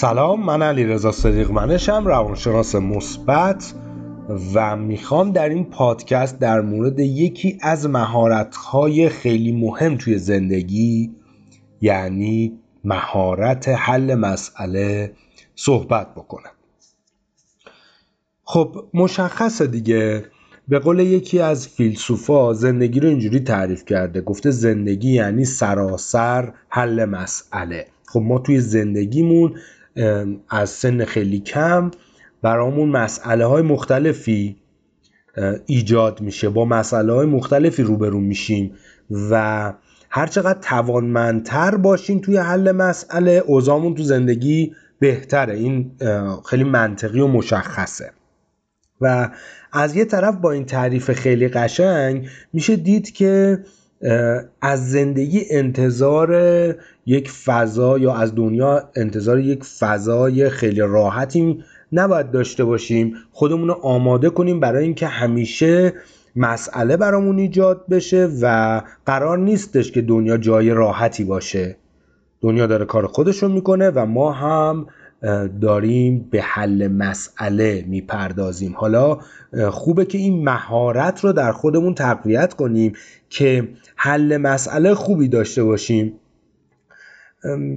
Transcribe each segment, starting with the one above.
سلام من علی رضا صدیق منشم روانشناس مثبت و می‌خوام در این پادکست در مورد یکی از مهارت‌های خیلی مهم توی زندگی یعنی مهارت حل مسئله صحبت بکنم. خب مشخصه دیگه. به قول یکی از فیلسوفا زندگی رو اینجوری تعریف کرده گفته زندگی یعنی سراسر حل مسئله. خب ما توی زندگیمون از سن خیلی کم برامون مسئله های مختلفی ایجاد میشه. با مسئله های مختلفی روبرو میشیم و هرچقدر توانمندتر باشیم توی حل مسئله اوضاعمون تو زندگی بهتره. این خیلی منطقی و مشخصه. و از یه طرف با این تعریف خیلی قشنگ میشه دید که از زندگی انتظار یک فضا یا از دنیا انتظار یک فضای خیلی راحتی نباید داشته باشیم. خودمون رو آماده کنیم برای اینکه همیشه مسئله برامون ایجاد بشه و قرار نیستش که دنیا جای راحتی باشه. دنیا داره کار خودش رو می‌کنه و ما هم داریم به حل مسئله می‌پردازیم. حالا خوبه که این مهارت رو در خودمون تقویت کنیم که حل مسئله خوبی داشته باشیم.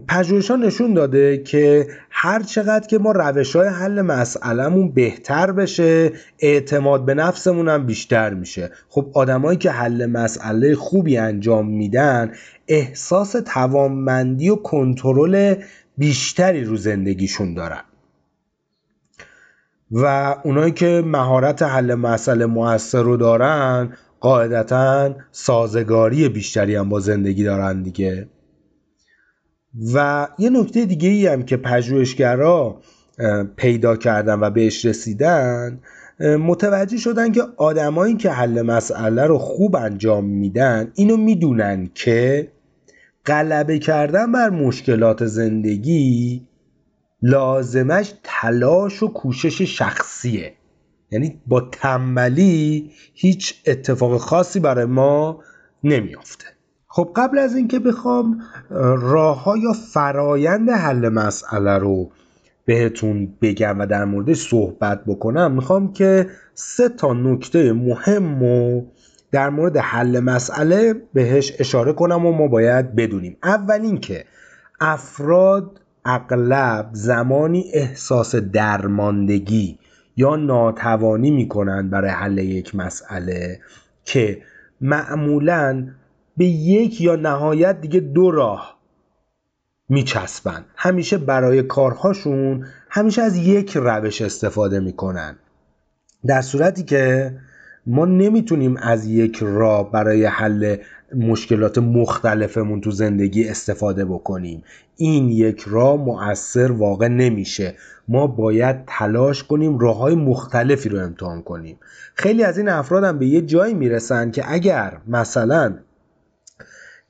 پژوهش ها نشون داده که هر چقدر که ما روش های حل مسئلهمون بهتر بشه اعتماد به نفسمون هم بیشتر میشه. خب آدمایی که حل مسئله خوبی انجام میدن احساس توانمندی و کنترل بیشتری رو زندگیشون دارن. و اونایی که مهارت حل مسئله موثر رو دارن قاعدتا سازگاری بیشتری هم با زندگی دارن دیگه. و یه نکته دیگه ای هم که پژوهشگرا پیدا کردن و بهش رسیدن متوجه شدن که آدمایی که حل مسئله رو خوب انجام میدن اینو می‌دونن که غلبه کردن بر مشکلات زندگی لازمش تلاش و کوشش شخصیه. یعنی با تنبلی هیچ اتفاق خاصی برای ما نمیافته. خب قبل از اینکه بخوام راه یا فرایند حل مسئله رو بهتون بگم و در موردش صحبت بکنم می‌خوام که سه تا نکته مهم و در مورد حل مسئله بهش اشاره کنم و ما باید بدونیم. اول اینکه افراد اغلب زمانی احساس درماندگی یا ناتوانی می‌کنند برای حل یک مسئله که معمولا به یک یا نهایت دیگه دو راه میچسبن همیشه برای کارهاشون همیشه از یک روش استفاده می‌کنن در صورتی که ما نمی‌تونیم از یک راه برای حل مشکلات مختلفمون تو زندگی استفاده بکنیم. این یک راه مؤثر واقع نمیشه. ما باید تلاش کنیم راه های مختلفی رو امتحان کنیم. خیلی از این افراد هم به یه جایی می‌رسن که اگر مثلا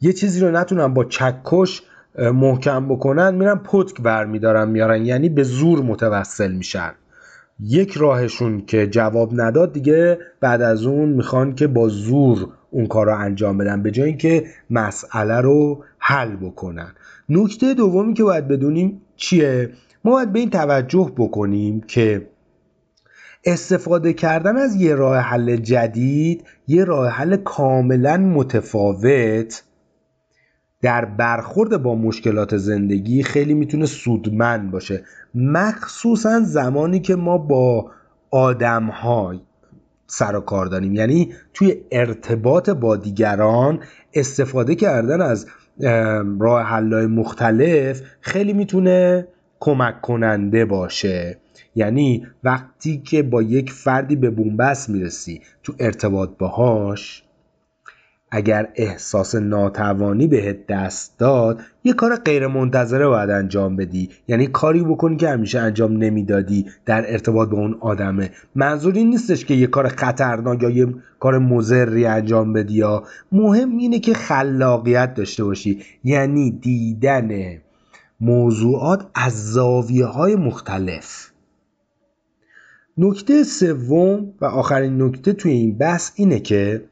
یه چیزی رو نتونن با چکش محکم بکنن میرن پتک برمیدارن میارن. یعنی به زور متوسل میشن. یک راهشون که جواب نداد دیگه بعد از اون می‌خوان که با زور اون کار رو انجام بدن به جای اینکه مسئله رو حل بکنن. نکته دومی که باید بدونیم چیه؟ ما باید به این توجه بکنیم که استفاده کردن از یه راه حل جدید یه راه حل کاملا متفاوت در برخورد با مشکلات زندگی خیلی می‌تونه سودمند باشه. مخصوصا زمانی که ما با آدم سر و کار داریم. یعنی توی ارتباط با دیگران استفاده کردن از راه حلای مختلف خیلی می‌تونه کمک کننده باشه. یعنی وقتی که با یک فردی به بنبست می‌رسی تو ارتباط باهاش اگر احساس ناتوانی بهت دست داد یه کار غیر منتظره باید انجام بدی. یعنی کاری بکنی که همیشه انجام نمی‌دادی در ارتباط با اون آدمه. منظور نیستش که یه کار خطرناک یا یه کار مزری انجام بدی یا. مهم اینه که خلاقیت داشته باشی. یعنی دیدن موضوعات از زاویه های مختلف. نکته سوم و آخرین نکته توی این بحث اینه که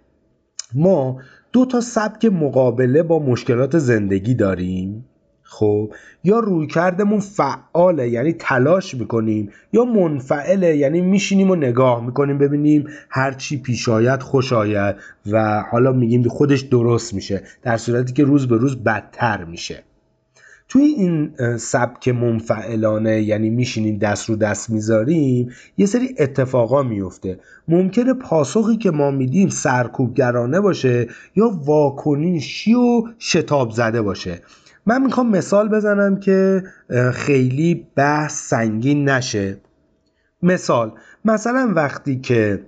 ما دو تا سبک مقابله با مشکلات زندگی داریم. خب یا رویکردمون فعاله یعنی تلاش می‌کنیم یا منفعله یعنی میشینیم و نگاه می‌کنیم ببینیم هر چی پیش آید خوش آید و حالا میگیم خودش درست میشه در صورتی که روز به روز بدتر میشه. توی این سبک منفعلانه یعنی میشینیم دست رو دست می‌ذاریم یه سری اتفاقا میفته ممکنه پاسخی که ما میدیم سرکوبگرانه باشه یا واکنشی و شتاب زده باشه. من می‌خوام مثال بزنم که خیلی بحث سنگین نشه. مثال مثلا وقتی که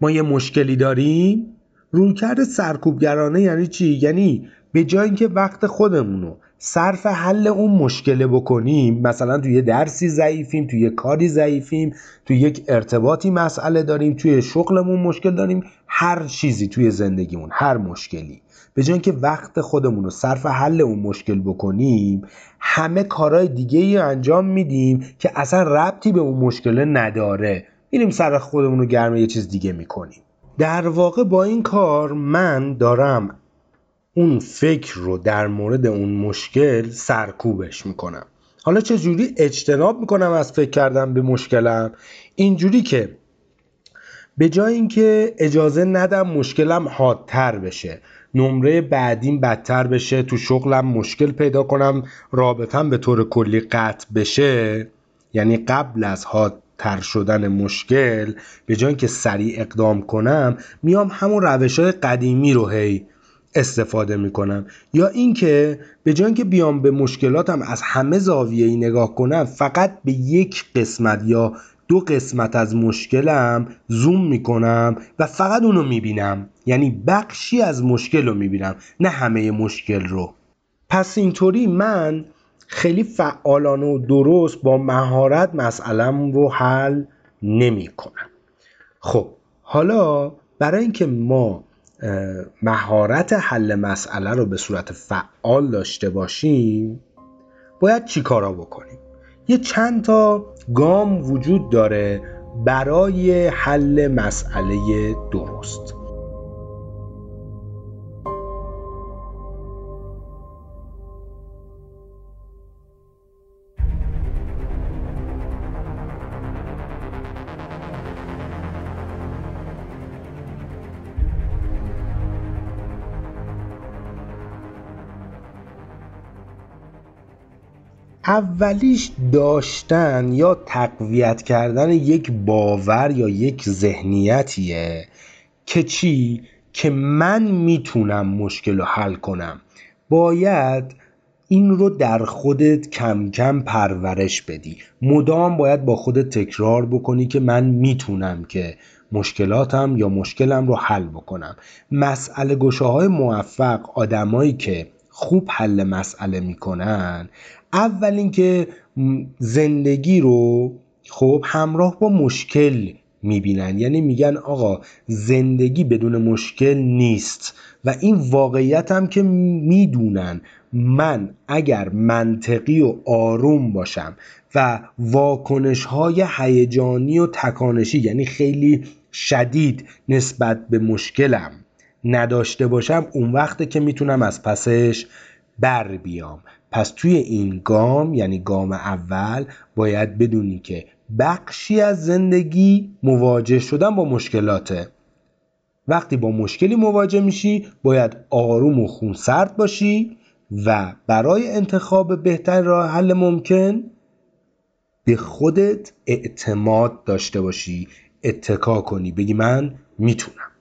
ما یه مشکلی داریم رویکرد سرکوبگرانه یعنی چی؟ یعنی به جای اینکه وقت خودمونو صرف حل اون مشکل بکنیم مثلا توی درسی ضعیفیم توی کاری ضعیفیم توی یک ارتباطی مسئله داریم توی شغلمون مشکل داریم هر چیزی توی زندگیمون هر مشکلی. به جای اینکه وقت خودمون رو صرف حل اون مشکل بکنیم همه کارهای دیگه ای انجام میدیم که اصلا ربطی به اون مشکل نداره. میریم سر خودمون رو گرم یه چیز دیگه می‌کنیم. در واقع با این کار من دارم اون فکر رو در مورد اون مشکل سرکوبش می‌کنم. حالا چه جوری اجتناب می‌کنم از فکر کردن به مشکلم؟ اینجوری که به جای اینکه اجازه ندم مشکلم حادتر بشه نمره بعدیم بدتر بشه تو شغلم مشکل پیدا کنم رابطم به طور کلی قطع بشه یعنی قبل از حادتر شدن مشکل به جای اینکه سریع اقدام کنم میام همون روش های قدیمی رو هی استفاده می‌کنم. یا اینکه به جای اینکه بیام به مشکلاتم از همه زاویه ای نگاه کنم فقط به یک قسمت یا دو قسمت از مشکلم زوم می‌کنم و فقط اونو می‌بینم. یعنی بخشی از مشکل رو می‌بینم نه همه مشکل رو. پس اینطوری من خیلی فعالانه و درست با مهارت مسئلم رو حل نمی کنم خب حالا برای اینکه ما مهارت حل مسئله رو به صورت فعال داشته باشیم باید چی کارا بکنیم؟ یه چند تا گام وجود داره برای حل مسئله درست. اولیش داشتن یا تقویت کردن یک باور یا یک ذهنیتیه که چی؟ که من می‌تونم مشکل رو حل کنم. باید این رو در خودت کم کم پرورش بدی. مدام باید با خودت تکرار بکنی که من می‌تونم که مشکلاتم یا مشکلم رو حل بکنم. مسئله گوشه های موفق آدمایی که خوب حل مسئله می‌کنن اول اینکه زندگی رو خب همراه با مشکل می‌بینن. یعنی میگن آقا زندگی بدون مشکل نیست و این واقعیت هم که می‌دونن. من اگر منطقی و آروم باشم و واکنش های هیجانی و تکانشی یعنی خیلی شدید نسبت به مشکلم نداشته باشم اون وقته که می‌تونم از پسش بر بیام. پس توی این گام یعنی گام اول باید بدونی که بخشی از زندگی مواجه شدن با مشکلاته. وقتی با مشکلی مواجه میشی باید آروم و خونسرد باشی و برای انتخاب بهتر راه حل ممکن به خودت اعتماد داشته باشی. اتکا کنی. بگی من می‌تونم.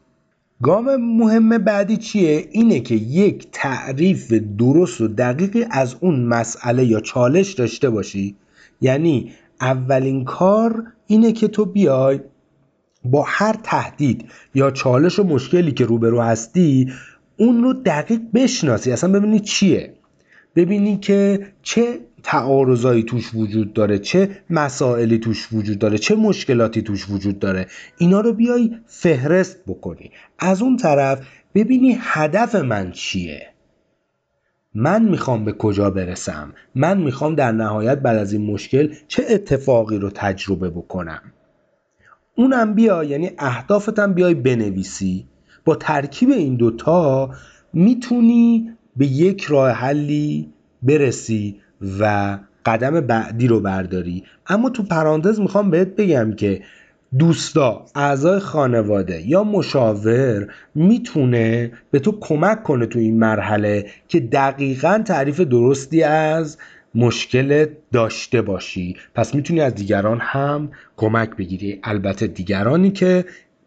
گام مهم بعدی چیه؟ اینه که یک تعریف درست و دقیقی از اون مسئله یا چالش داشته باشی. یعنی اولین کار اینه که تو بیای با هر تهدید یا چالش و مشکلی که روبرو هستی اون رو دقیق بشناسی. اصلا ببینی چیه؟ ببینی که چه تعارضایی توش وجود داره چه مسائلی توش وجود داره چه مشکلاتی توش وجود داره اینا رو بیای فهرست بکنی. از اون طرف ببینی هدف من چیه؟ من می‌خوام به کجا برسم؟ من می‌خوام در نهایت بعد از این مشکل چه اتفاقی رو تجربه بکنم؟ اونم بیا یعنی اهدافتم بیای بنویسی. با ترکیب این دوتا می‌تونی به یک راه حلی برسی و قدم بعدی رو برداری. اما تو پرانتز می‌خوام بهت بگم که دوستا اعضای خانواده یا مشاور می‌تونه به تو کمک کنه تو این مرحله که دقیقا تعریف درستی از مشکل داشته باشی. پس می‌تونی از دیگران هم کمک بگیری. البته دیگرانی که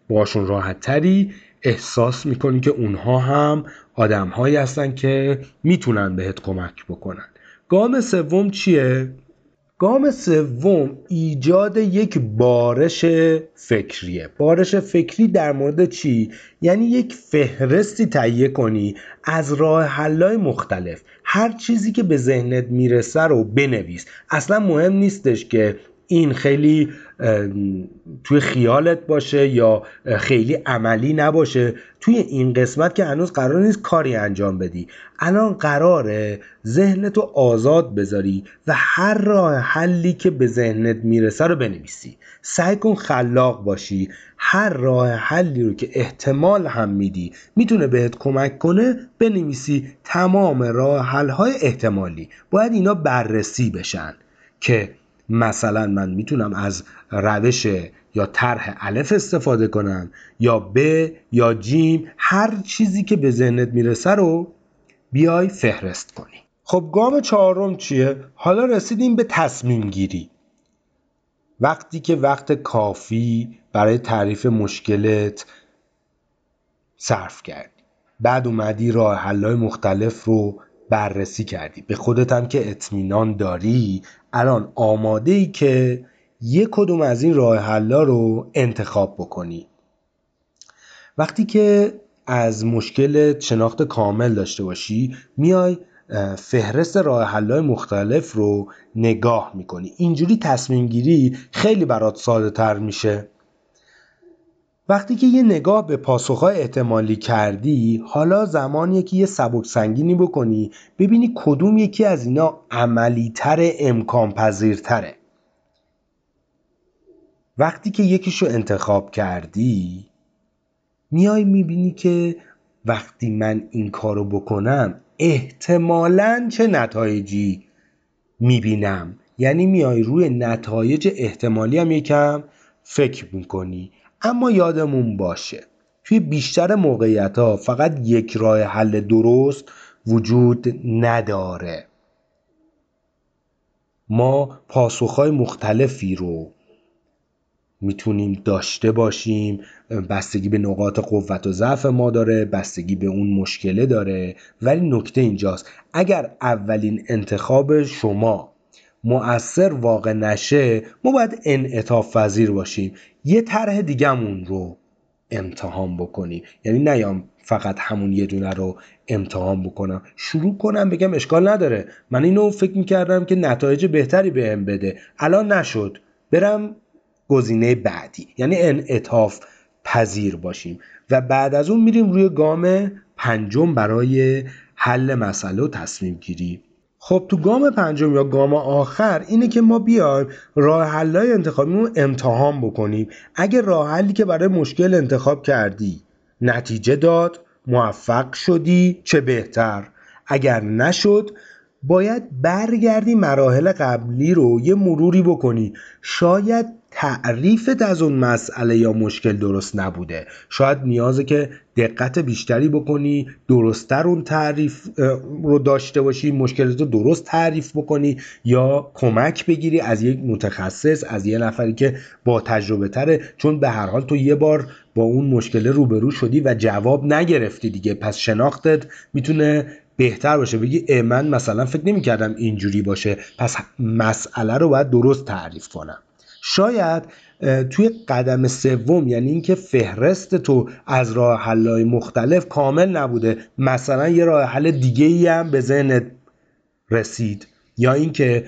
باشون راحت تری احساس می‌کنی که اونها هم آدم هایی هستن که می‌تونن بهت کمک بکنن. گام سوم چیه؟ گام سوم ایجاد یک بارش فکریه. بارش فکری در مورد چی؟ یعنی یک فهرستی تهیه کنی از راه حلای مختلف. هر چیزی که به ذهنت می‌رسه رو بنویس. اصلا مهم نیستش که این خیلی توی خیالت باشه یا خیلی عملی نباشه توی این قسمت که هنوز قرار نیست کاری انجام بدی. الان قراره ذهنتو آزاد بذاری و هر راه حلی که به ذهنت می‌رسه رو بنویسی. سعی کن خلاق باشی. هر راه حلی رو که احتمال هم میدی می‌تونه بهت کمک کنه بنویسی تمام راه حلهای احتمالی. باید اینا بررسی بشن که مثلا من می‌تونم از روش یا طرح الف استفاده کنم یا ب یا جیم هر چیزی که به ذهنت می‌رسه رو بیای فهرست کنی. خب گام چهارم چیه؟ حالا رسیدیم به تصمیم گیری. وقتی که وقت کافی برای تعریف مشکلت صرف کردی. بعد اومدی راه حلای مختلف رو بررسی کردی. به خودت هم که اطمینان داری. الان آماده ای که یک کدوم از این راه حلا رو انتخاب بکنی. وقتی که از مشکل شناخت کامل داشته باشی میای فهرست راه حلای مختلف رو نگاه می‌کنی. اینجوری تصمیم گیری خیلی برات ساده تر میشه. وقتی که یه نگاه به پاسخهای احتمالی کردی حالا زمانیه که یه سبک سنگینی بکنی ببینی کدوم یکی از اینا عملی تر امکان پذیرتره وقتی که یکیشو انتخاب کردی میای می‌بینی که وقتی من این کارو بکنم احتمالا چه نتایجی می‌بینم؟ یعنی میای روی نتایج احتمالی هم یکم فکر می‌کنی. اما یادمون باشه توی بیشتر موقعیت ها فقط یک راه حل درست وجود نداره. ما پاسخهای مختلفی رو می‌تونیم داشته باشیم. بستگی به نقاط قوت و ضعف ما داره بستگی به اون مشکله داره. ولی نکته اینجاست اگر اولین انتخاب شما مؤثر واقع نشه ما باید انعطاف پذیر باشیم. یه طرح دیگهمون رو امتحان بکنیم. یعنی نیام فقط همون یه دونه رو امتحان بکنم. شروع کنم بگم اشکال نداره. من اینو فکر می‌کردم که نتایج بهتری بهم به بده. الان نشد. برم گزینه بعدی. یعنی انعطاف پذیر باشیم. و بعد از اون میریم روی گام پنجم برای حل مسئله و تصمیم گیری خب تو گام پنجم یا گام آخر اینه که ما بیایم راه حلای انتخابیمون امتحان بکنیم. اگه راه حلی که برای مشکل انتخاب کردی نتیجه داد موفق شدی چه بهتر. اگر نشد باید برگردی مراحل قبلی رو یه مروری بکنی. شاید تعریفت از اون مسئله یا مشکل درست نبوده. شاید نیازه که دقت بیشتری بکنی درستتر اون تعریف رو داشته باشی مشکلت رو درست تعریف بکنی یا کمک بگیری از یک متخصص از یه نفری که با تجربه تره. چون به هر حال تو یه بار با اون مشکل روبرو شدی و جواب نگرفتی دیگه. پس شناختت می‌تونه بهتر باشه. بگی من مثلا فکر نمی کردم اینجوری باشه. پس مسئله رو باید درست تعریف کنم. شاید توی قدم سوم یعنی اینکه فهرست تو از راه حلای مختلف کامل نبوده. مثلا یه راه حل دیگه ای هم به ذهنت رسید. یا اینکه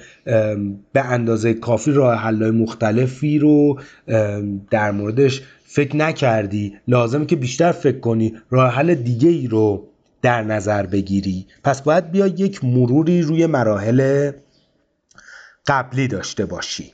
به اندازه کافی راه حلای مختلفی رو در موردش فکر نکردی. لازمه که بیشتر فکر کنی راه حل دیگه ای رو در نظر بگیری. پس باید بیا یک مروری روی مراحل قبلی داشته باشی.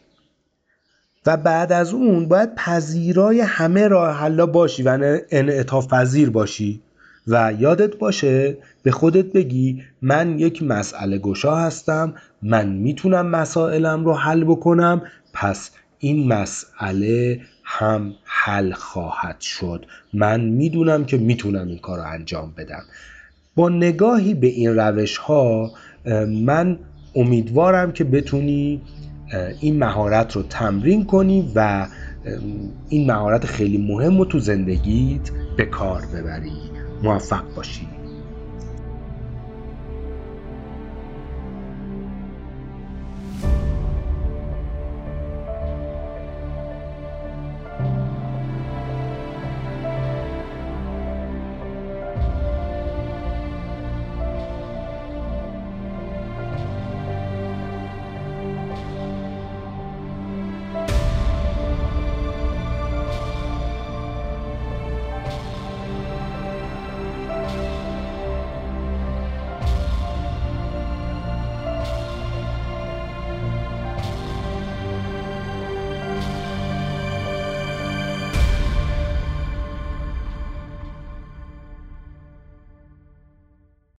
و بعد از اون باید پذیرای همه راه حلا باشی و انعطاف پذیر باشی. و یادت باشه به خودت بگی من یک مسئله گشا هستم من می‌تونم مسائلم رو حل بکنم پس این مسئله هم حل خواهد شد. من می‌دونم که می‌تونم این کار رو انجام بدم. با نگاهی به این روش ها من امیدوارم که بتونی این مهارت رو تمرین کنی و این مهارت خیلی مهم رو تو زندگیت به کار ببری. موفق باشی.